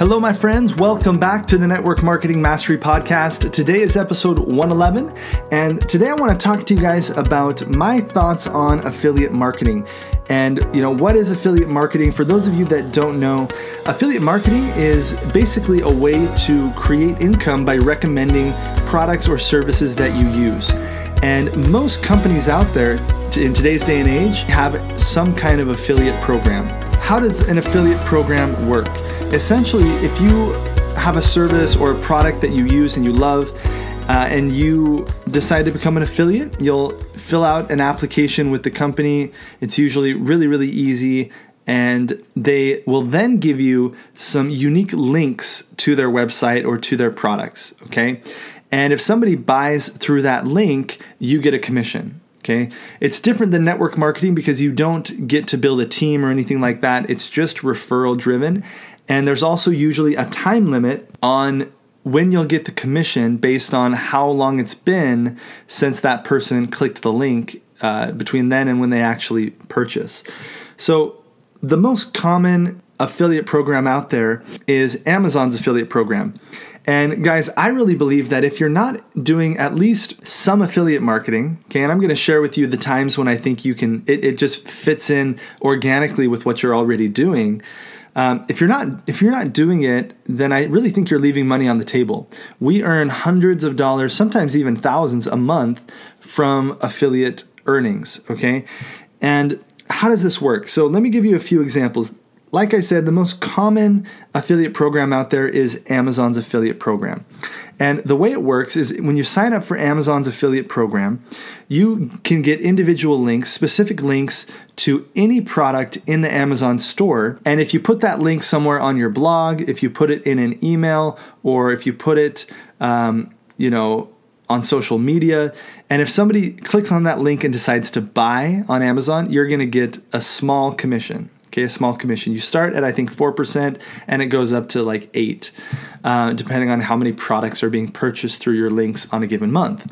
Hello, my friends. Welcome back to the Network Marketing Mastery Podcast. Today is episode 111, and today I want to talk to you guys about my thoughts on affiliate marketing. And, you know, what is affiliate marketing? For those of you that don't know, affiliate marketing is basically a way to create income by recommending products or services that you use. And most companies out there in today's day and age have some kind of affiliate program. How does an affiliate program work? Essentially, if you have a service or a product that you use and you love, uh, and you decide to become an affiliate, you'll fill out an application with the company. It's usually really, really easy. And they will then give you some unique links to their website or to their products. Okay. And if somebody buys through that link, you get a commission. Okay. It's different than network marketing because you don't get to build a team or anything like that. It's just referral driven. And there's also usually a time limit on when you'll get the commission based on how long it's been since that person clicked the link uh, between then and when they actually purchase. So, the most common affiliate program out there is Amazon's affiliate program. And guys, I really believe that if you're not doing at least some affiliate marketing, okay, and I'm to share with you the times when I think you can, it, it just fits in organically with what you're already doing. Um, if you're not if you're not doing it, then I really think you're leaving money on the table. We earn hundreds of dollars, sometimes even thousands a month from affiliate earnings. Okay, and how does this work? So let me give you a few examples. Like I said, the most common affiliate program out there is Amazon's affiliate program. And the way it works is when you sign up for Amazon's affiliate program, you can get individual links, specific links to any product in the Amazon store. And if you put that link somewhere on your blog, if you put it in an email, or if you put it, um, you know, on social media, and if somebody clicks on that link and decides to buy on Amazon, you're going to get a small commission okay a small commission. You start at i think 4% and it goes up to like 8 uh, depending on how many products are being purchased through your links on a given month.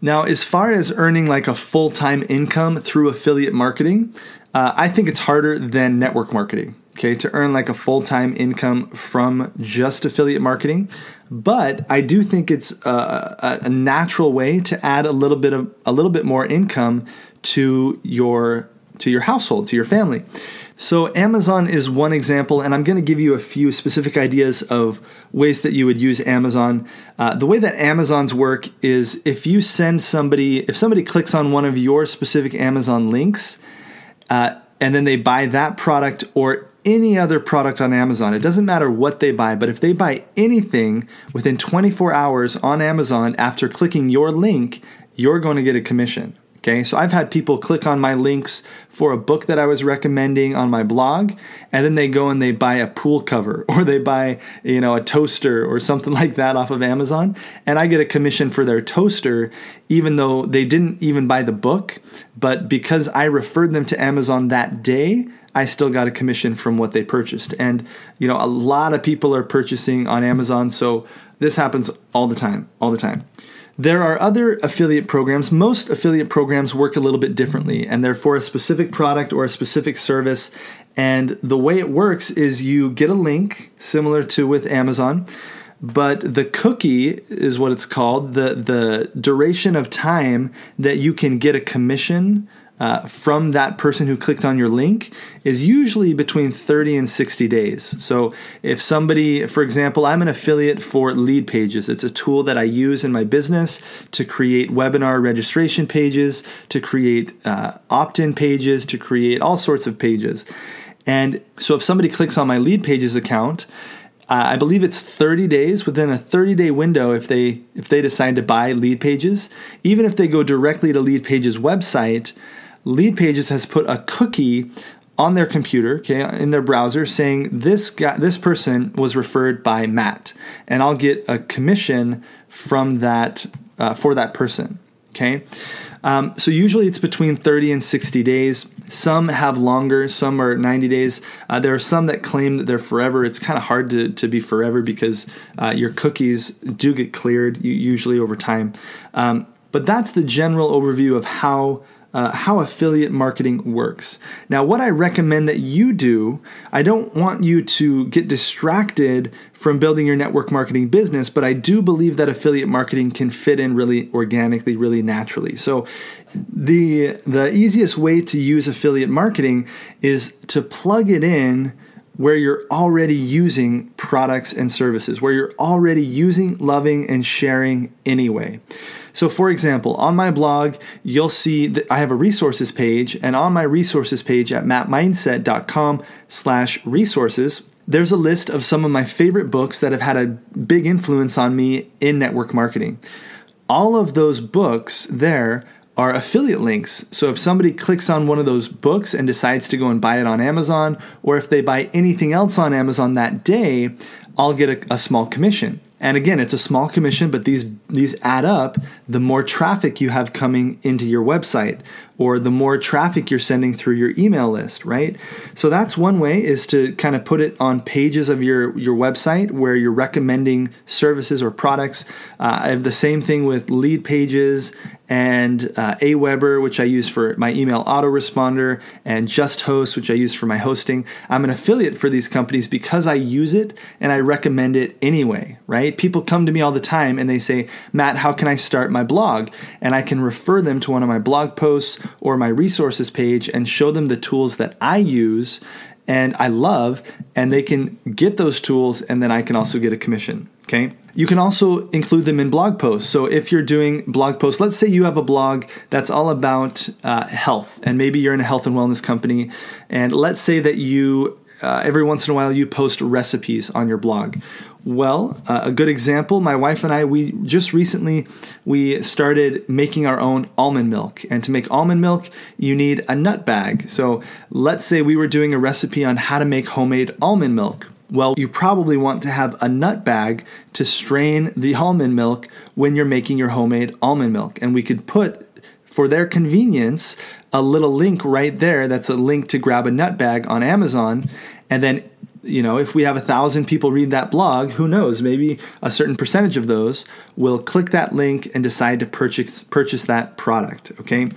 Now as far as earning like a full-time income through affiliate marketing uh, i think it's harder than network marketing okay to earn like a full-time income from just affiliate marketing. But i do think it's a, a natural way to add a little bit of a little bit more income to your to your household to your family so, Amazon is one example, and I'm going to give you a few specific ideas of ways that you would use Amazon. Uh, the way that Amazon's work is if you send somebody, if somebody clicks on one of your specific Amazon links, uh, and then they buy that product or any other product on Amazon, it doesn't matter what they buy, but if they buy anything within 24 hours on Amazon after clicking your link, you're going to get a commission. Okay, so I've had people click on my links for a book that I was recommending on my blog, and then they go and they buy a pool cover or they buy, you know, a toaster or something like that off of Amazon, and I get a commission for their toaster, even though they didn't even buy the book. But because I referred them to Amazon that day, I still got a commission from what they purchased. And, you know, a lot of people are purchasing on Amazon, so this happens all the time, all the time. There are other affiliate programs. Most affiliate programs work a little bit differently, and they're for a specific product or a specific service. And the way it works is you get a link, similar to with Amazon, but the cookie is what it's called the, the duration of time that you can get a commission uh, from that person who clicked on your link is usually between 30 and 60 days. So, if somebody, for example, I'm an affiliate for Leadpages, it's a tool that I use in my business to create webinar registration pages, to create uh, opt in pages, to create all sorts of pages. And so, if somebody clicks on my Leadpages account, uh, I believe it's 30 days within a 30 day window if they if they decide to buy Leadpages. Even if they go directly to Leadpages website, Leadpages has put a cookie on their computer, okay, in their browser, saying this guy, this person was referred by Matt, and I'll get a commission from that uh, for that person. Okay, um, so usually it's between 30 and 60 days. Some have longer, some are 90 days. Uh, there are some that claim that they're forever. It's kind of hard to, to be forever because uh, your cookies do get cleared usually over time. Um, but that's the general overview of how uh, how affiliate marketing works. Now, what I recommend that you do, I don't want you to get distracted from building your network marketing business, but I do believe that affiliate marketing can fit in really organically, really naturally. So, the the easiest way to use affiliate marketing is to plug it in where you're already using products and services, where you're already using, loving, and sharing anyway. So, for example, on my blog, you'll see that I have a resources page, and on my resources page at mattmindset.com/slash resources, there's a list of some of my favorite books that have had a big influence on me in network marketing. All of those books there are affiliate links. So if somebody clicks on one of those books and decides to go and buy it on Amazon, or if they buy anything else on Amazon that day, I'll get a, a small commission. And again, it's a small commission, but these these add up the more traffic you have coming into your website or the more traffic you're sending through your email list, right? So that's one way is to kind of put it on pages of your your website where you're recommending services or products. Uh, I have the same thing with Leadpages and uh, Aweber, which I use for my email autoresponder, and JustHost, which I use for my hosting. I'm an affiliate for these companies because I use it and I recommend it anyway, right? People come to me all the time and they say, Matt, how can I start my blog? And I can refer them to one of my blog posts or my resources page and show them the tools that I use and I love, and they can get those tools, and then I can also get a commission. Okay. You can also include them in blog posts. So if you're doing blog posts, let's say you have a blog that's all about uh, health, and maybe you're in a health and wellness company, and let's say that you uh, every once in a while you post recipes on your blog. Well, uh, a good example, my wife and I, we just recently we started making our own almond milk. And to make almond milk, you need a nut bag. So let's say we were doing a recipe on how to make homemade almond milk. Well, you probably want to have a nut bag to strain the almond milk when you're making your homemade almond milk. And we could put, for their convenience, a little link right there that's a link to grab a nut bag on Amazon. And then you know, if we have a thousand people read that blog, who knows? Maybe a certain percentage of those will click that link and decide to purchase purchase that product. Okay,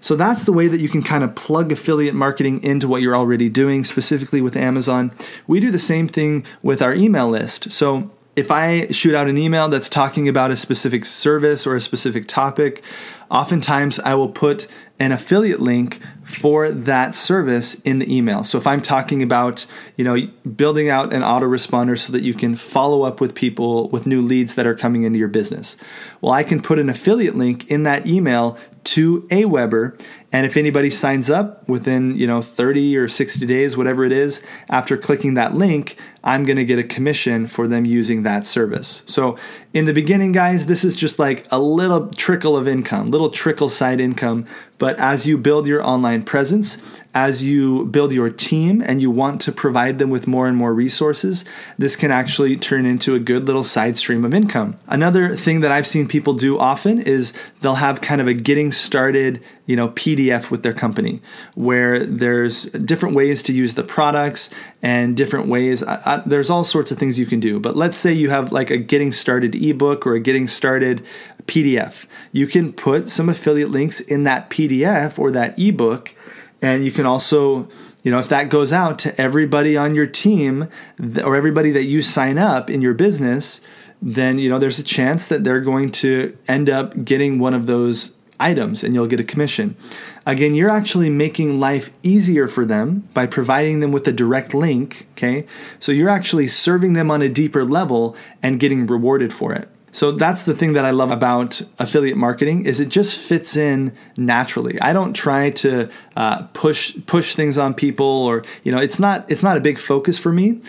so that's the way that you can kind of plug affiliate marketing into what you're already doing, specifically with Amazon. We do the same thing with our email list. So if I shoot out an email that's talking about a specific service or a specific topic, oftentimes I will put an affiliate link for that service in the email. So if I'm talking about, you know, building out an autoresponder so that you can follow up with people with new leads that are coming into your business. Well, I can put an affiliate link in that email to Aweber and if anybody signs up within, you know, 30 or 60 days, whatever it is, after clicking that link, I'm going to get a commission for them using that service. So, in the beginning, guys, this is just like a little trickle of income, little trickle side income. But as you build your online presence, as you build your team and you want to provide them with more and more resources, this can actually turn into a good little side stream of income. Another thing that I've seen people do often is they'll have kind of a getting started, you know, PDF with their company where there's different ways to use the products and different ways. I, I, there's all sorts of things you can do. But let's say you have like a getting started ebook or a getting started PDF. You can put some affiliate links in that PDF or that ebook and you can also, you know, if that goes out to everybody on your team or everybody that you sign up in your business, then, you know, there's a chance that they're going to end up getting one of those items and you'll get a commission. Again, you're actually making life easier for them by providing them with a direct link, okay? So you're actually serving them on a deeper level and getting rewarded for it. So that's the thing that I love about affiliate marketing is it just fits in naturally. I don't try to uh, push push things on people or you know it's not it's not a big focus for me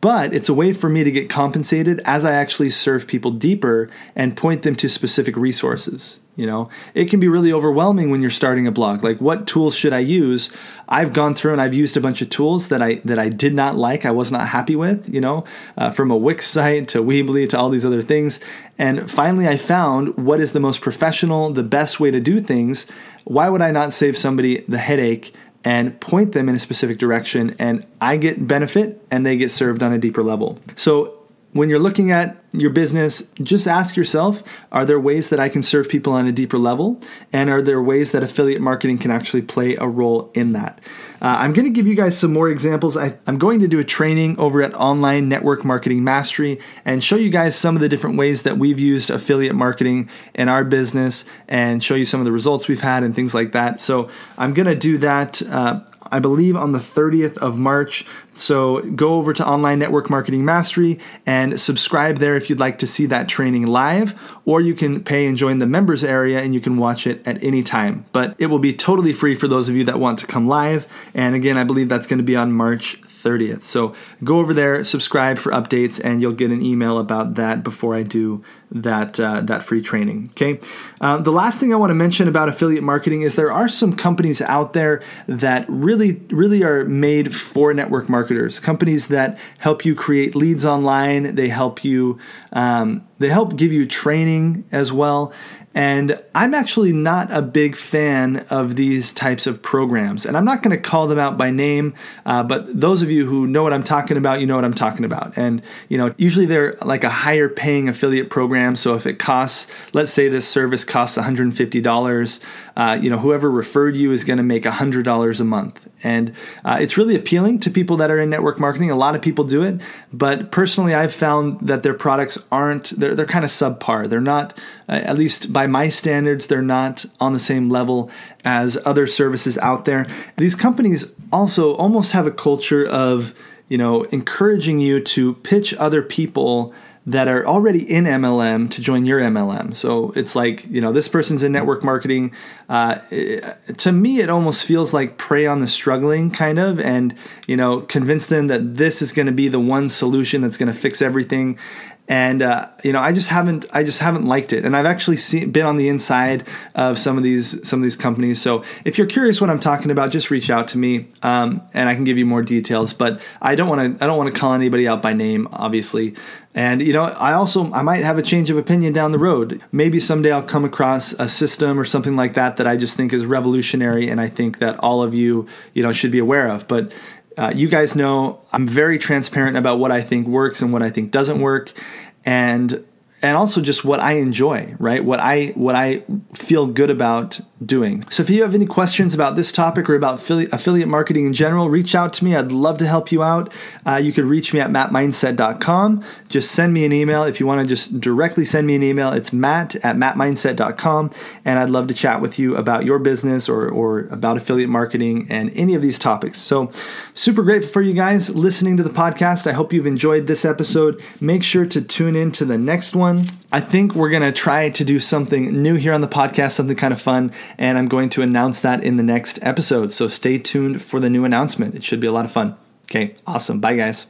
but it's a way for me to get compensated as I actually serve people deeper and point them to specific resources. You know, it can be really overwhelming when you're starting a blog. Like, what tools should I use? I've gone through and I've used a bunch of tools that I that I did not like. I was not happy with. You know, uh, from a Wix site to Weebly to all these other things. And finally, I found what is the most professional, the best way to do things. Why would I not save somebody the headache? And point them in a specific direction and I get benefit and they get served on a deeper level. So when you're looking at your business, just ask yourself are there ways that I can serve people on a deeper level? And are there ways that affiliate marketing can actually play a role in that? Uh, I'm going to give you guys some more examples. I, am going to do a training over at Online Network Marketing Mastery and show you guys some of the different ways that we've used affiliate marketing in our business and show you some of the results we've had and things like that. So I'm going to do that. Uh, I believe on the 30th of March. So go over to Online Network Marketing Mastery and subscribe there if you'd like to see that training live, or you can pay and join the members area and you can watch it at any time. But it will be totally free for those of you that want to come live. And again, I believe that's going to be on March 30th. So go over there, subscribe for updates, and you'll get an email about that before I do that uh, that free training. Okay. Uh, the last thing I want to mention about affiliate marketing is there are some companies out there that really really are made for network marketers. Companies that help you create leads online. They help you. Um, they help give you training as well. And I'm actually not a big fan of these types of programs. And I'm not going to call them out by name, uh, but those of you who know what I'm talking about, you know what I'm talking about. And, you know, usually they're like a higher paying affiliate program. So if it costs, let's say this service costs $150, uh, you know, whoever referred you is going to make $100 a month. And uh, it's really appealing to people that are in network marketing. A lot of people do it. But personally, I've found that their products aren't, they're, they're kind of subpar. They're not, uh, at least by my standards, they're not on the same level as other services out there. These companies also almost have a culture of, you know, encouraging you to pitch other people that are already in MLM to join your MLM. So it's like, you know, this person's in network marketing. Uh, it, to me, it almost feels like prey on the struggling, kind of, and, you know, convince them that this is going to be the one solution that's going to fix everything and uh, you know I just haven't I just haven't liked it. And I've actually seen, been on the inside of some of these some of these companies. So if you're curious what I'm talking about just reach out to me um, and I can give you more details. But I don't want to I don't want to call anybody out by name obviously. And you know I also I might have a change of opinion down the road. Maybe someday I'll come across a system or something like that that I just think is revolutionary and I think that all of you you know should be aware of. But uh, you guys know I'm very transparent about what I think works and what I think doesn't work, and and also just what I enjoy, right? What I what I feel good about doing. So if you have any questions about this topic or about affiliate marketing in general, reach out to me. I'd love to help you out. Uh, you can reach me at mattmindset.com. Just send me an email. If you want to just directly send me an email, it's matt at mattmindset.com. And I'd love to chat with you about your business or, or about affiliate marketing and any of these topics. So super grateful for you guys listening to the podcast. I hope you've enjoyed this episode. Make sure to tune in to the next one. I think we're going to try to do something new here on the podcast, something kind of fun and I'm going to announce that in the next episode. So stay tuned for the new announcement. It should be a lot of fun. Okay, awesome. Bye, guys.